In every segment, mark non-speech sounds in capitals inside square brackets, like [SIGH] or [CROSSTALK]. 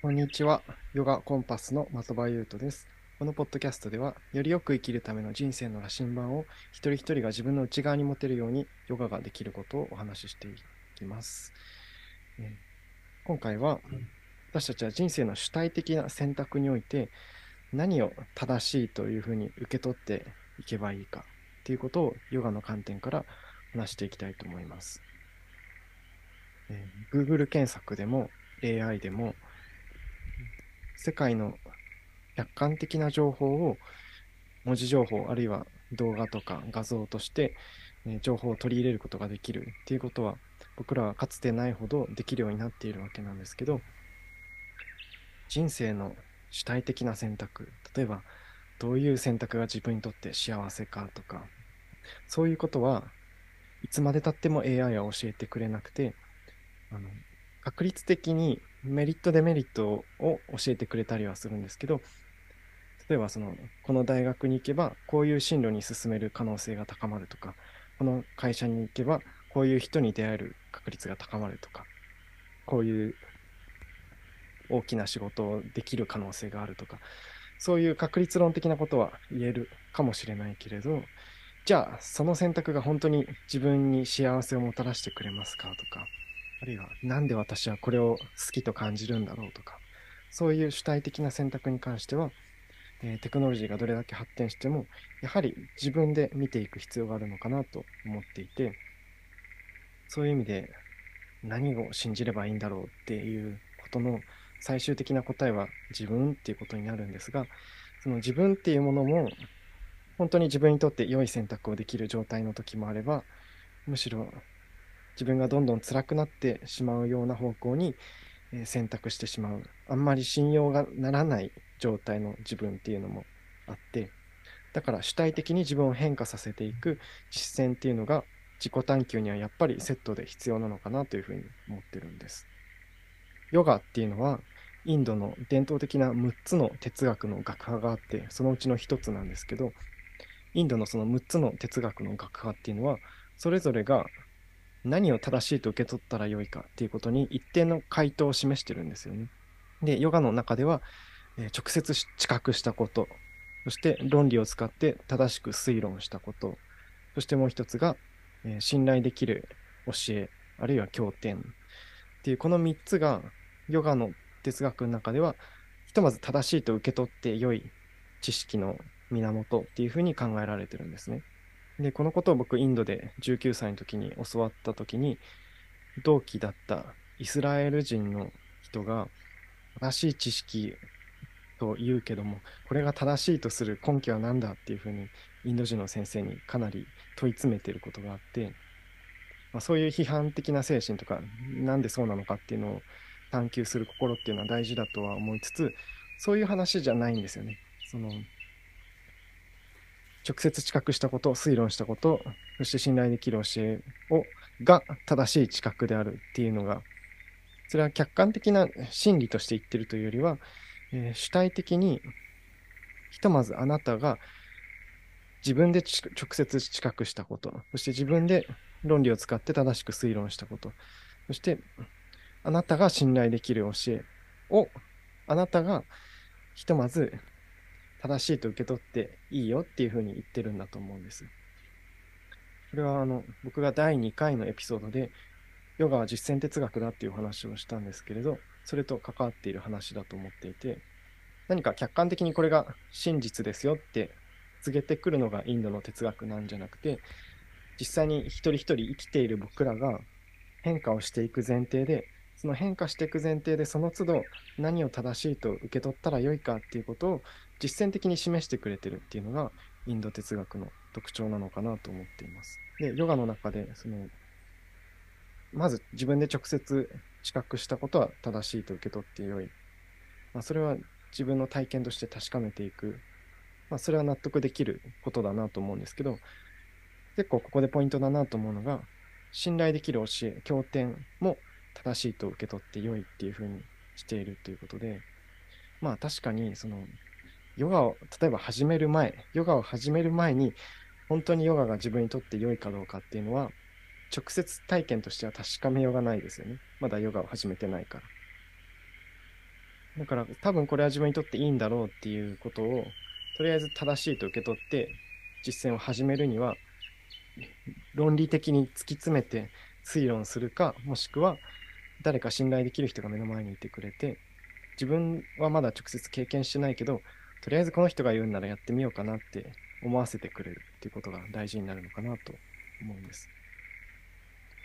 こんにちは。ヨガコンパスの的場優斗です。このポッドキャストでは、よりよく生きるための人生の羅針盤を一人一人が自分の内側に持てるようにヨガができることをお話ししていきます。えー今回は、私たちは人生の主体的な選択において、何を正しいというふうに受け取っていけばいいかっていうことをヨガの観点から話していきたいと思います。えー Google 検索でも AI でも世界の客観的な情報を文字情報あるいは動画とか画像としてえ情報を取り入れることができるっていうことは僕らはかつてないほどできるようになっているわけなんですけど人生の主体的な選択例えばどういう選択が自分にとって幸せかとかそういうことはいつまでたっても AI は教えてくれなくてあの確率的にメリットデメリットを教えてくれたりはするんですけど例えばそのこの大学に行けばこういう進路に進める可能性が高まるとかこの会社に行けばこういう人に出会える確率が高まるとかこういう大きな仕事をできる可能性があるとかそういう確率論的なことは言えるかもしれないけれどじゃあその選択が本当に自分に幸せをもたらしてくれますかとかあるいはなんで私はこれを好きと感じるんだろうとかそういう主体的な選択に関しては、えーテクノロジーがどれだけ発展してもやはり自分で見ていく必要があるのかなと思っていてそういう意味で何を信じればいいんだろうっていうことの最終的な答えは自分っていうことになるんですがその自分っていうものも本当に自分にとって良い選択をできる状態の時もあればむしろ自分がどんどん辛くなってしまうような方向に選択してしまうあんまり信用がならない状態の自分っていうのもあってだから主体的に自分を変化させていく実践っていうのが自己探求にはやっぱりセットで必要なのかなというふうに思ってるんです。ヨガっていうのはインドの伝統的な6つの哲学の学派があってそのうちの1つなんですけどインドのその6つの哲学の学派っていうのはそれぞれが何を正しいと受け取ったらよいかっていうことに一定の回答を示してるんですよね。で、ヨガの中では、え直接し知覚したこと、そして論理を使って正しく推論したこと、そしてもう一つが、え信頼できる教え、あるいは経典っていうこの3つがヨガの哲学の中ではひとまず正しいと受け取って良い知識の源っていうふうに考えられてるんですね。で、このことを僕、インドで19歳の時に教わった時に、同期だったイスラエル人の人が、正しい知識と言うけども、これが正しいとする根拠は何だっていうふうに、インド人の先生にかなり問い詰めてることがあって、まあ、そういう批判的な精神とか、なんでそうなのかっていうのを探求する心っていうのは大事だとは思いつつ、そういう話じゃないんですよね。その直接知覚したこと、推論したこと、そして信頼できる教えをが正しい知覚であるっていうのが、それは客観的な真理として言ってるというよりは、えー主体的に、ひとまずあなたが自分で直接知覚したこと、そして自分で論理を使って正しく推論したこと、そしてあなたが信頼できる教えを、あなたがひとまず正しいと受け取っていいよっていうふうに言ってるんだと思うんです。これはあの僕が第2回のエピソードでヨガは実践哲学だっていう話をしたんですけれど、それと関わっている話だと思っていて、何か客観的にこれが真実ですよって告げてくるのがインドの哲学なんじゃなくて、実際に一人一人生きている僕らが変化をしていく前提で、その変化していく前提でその都度何を正しいと受け取ったらよいかっていうことを実践的に示してくれてるっていうのがインド哲学の特徴なのかなと思っています。で、ヨガの中でそのまず自分で直接知覚したことは正しいと受け取ってよい。まあ、それは自分の体験として確かめていく。まあ、それは納得できることだなと思うんですけど、結構ここでポイントだなと思うのが、信頼できる教え、経典も正しいと受け取って良いっていうふうにしているということで、まあ確かにそのヨガを例えば始める前、ヨガを始める前に本当にヨガが自分にとって良いかどうかっていうのは直接体験としては確かめようがないですよね。まだヨガを始めてないから。だから多分これは自分にとっていいんだろうっていうことをとりあえず正しいと受け取って実践を始めるには論理的に突き詰めて推論するかもしくは誰か信頼できる人が目の前にいてくれて自分はまだ直接経験してないけどとりあえずこの人が言うんならやってみようかなって思わせてくれるっていうことが大事になるのかなと思うんです。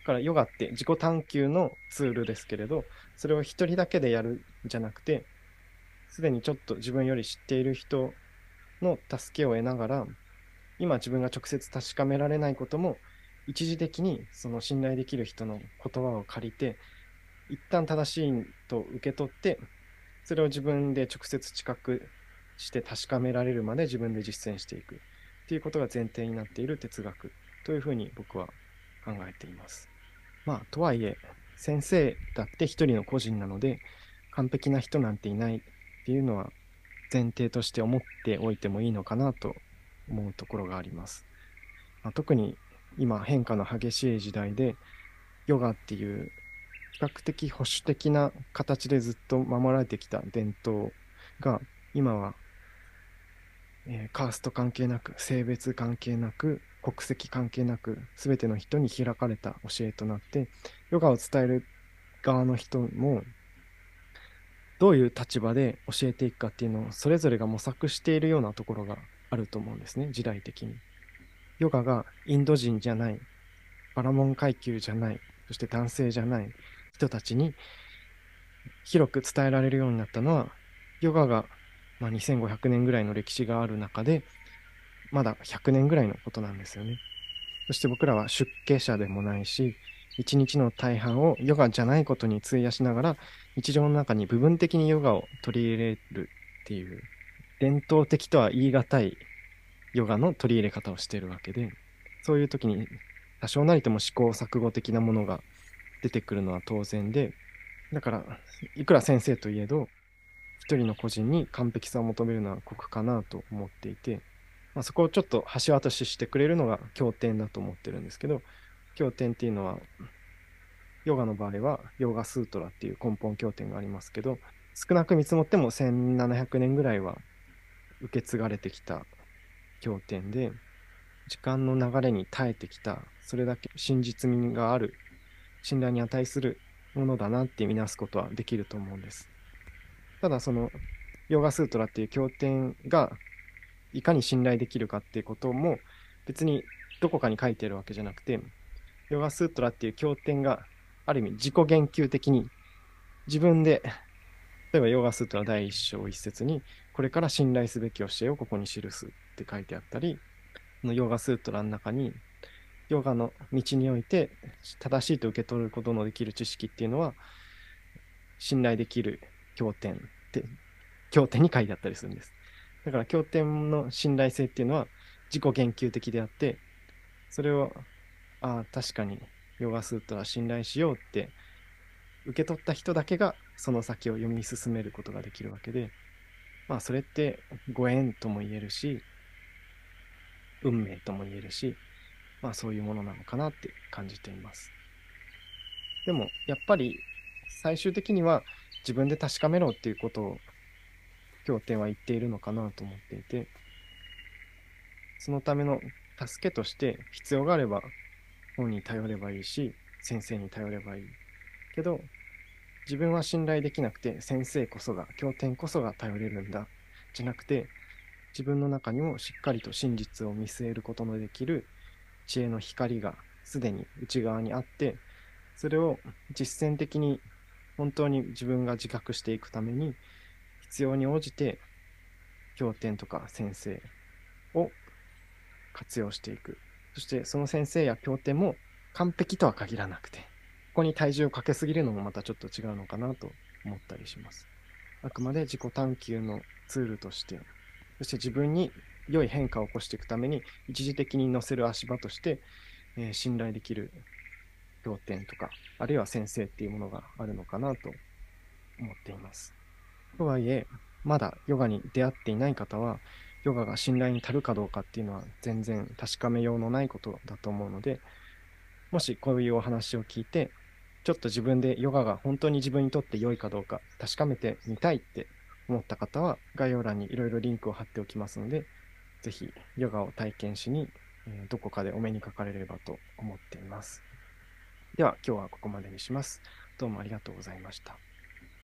だからヨガって自己探求のツールですけれどそれを一人だけでやるんじゃなくてすでにちょっと自分より知っている人の助けを得ながら今自分が直接確かめられないことも一時的にその信頼できる人の言葉を借りて一旦正しいと受け取ってそれを自分で直接知覚して確かめられるまで自分で実践していくっていうことが前提になっている哲学というふうに僕は考えています。まあとはいえ先生だって一人の個人なので完璧な人なんていないっていうのは前提として思っておいてもいいのかなと思うところがあります。まあ、特に今変化の激しい時代でヨガっていう比較的保守的な形でずっと守られてきた伝統が今は、えー、カースト関係なく性別関係なく国籍関係なく全ての人に開かれた教えとなってヨガを伝える側の人もどういう立場で教えていくかっていうのをそれぞれが模索しているようなところがあると思うんですね時代的に。ヨガがインド人じゃないバラモン階級じゃないそして男性じゃない人たちに広く伝えられるようになったのはヨガが、まあ、2500年ぐらいの歴史がある中でまだ100年ぐらいのことなんですよね。そして僕らは出家者でもないし一日の大半をヨガじゃないことに費やしながら日常の中に部分的にヨガを取り入れるっていう伝統的とは言い難いヨガの取り入れ方をしているわけでそういう時に多少なりとも試行錯誤的なものが出てくるのは当然で、だから、いくら先生といえど、一人の個人に完璧さを求めるのは酷かなと思っていて、まあ、そこをちょっと橋渡ししてくれるのが経典だと思ってるんですけど、経典っていうのは、ヨガの場合は、ヨガスートラっていう根本経典がありますけど、少なく見積もっても1700年ぐらいは受け継がれてきた経典で、時間の流れに耐えてきた、それだけ真実味がある信頼に値するものだなって見なすことはできると思うんです。ただそのヨガスートラっていう経典がいかに信頼できるかっていうことも別にどこかに書いてるわけじゃなくてヨガスートラっていう経典がある意味自己言及的に自分で [LAUGHS] 例えばヨガスートラ第一章一節にこれから信頼すべき教えをここに記すって書いてあったりのヨガスートラの中にヨガの道において正しいと受け取ることのできる知識っていうのは信頼できる経典って経典に書いてあったりするんです。だから経典の信頼性っていうのは自己言及的であってそれをああ確かにヨガスートは信頼しようって受け取った人だけがその先を読み進めることができるわけでまあそれってご縁とも言えるし運命とも言えるしまあそういうものなのかなって感じています。でもやっぱり最終的には自分で確かめろっていうことを経典は言っているのかなと思っていてそのための助けとして必要があれば本に頼ればいいし先生に頼ればいい。けど自分は信頼できなくて先生こそが経典こそが頼れるんだ。じゃなくて自分の中にもしっかりと真実を見据えることのできる知恵の光がすでに内側にあってそれを実践的に本当に自分が自覚していくために必要に応じて経典とか先生を活用していく。そしてその先生や経典も完璧とは限らなくてここに体重をかけすぎるのもまたちょっと違うのかなと思ったりします。あくまで自己探求のツールとしてそして自分に良い変化を起こしていくために一時的に乗せる足場として、えー、信頼できる要点とか、あるいは先生っていうものがあるのかなと思っています。とはいえ、まだヨガに出会っていない方は、ヨガが信頼に足るかどうかっていうのは全然確かめようのないことだと思うので、もしこういうお話を聞いて、ちょっと自分でヨガが本当に自分にとって良いかどうか確かめてみたいって思った方は、概要欄にいろいろリンクを貼っておきますので、ぜひヨガを体験しに、どこかでお目にかかれればと思っています。では今日はここまでにします。どうもありがとうございました。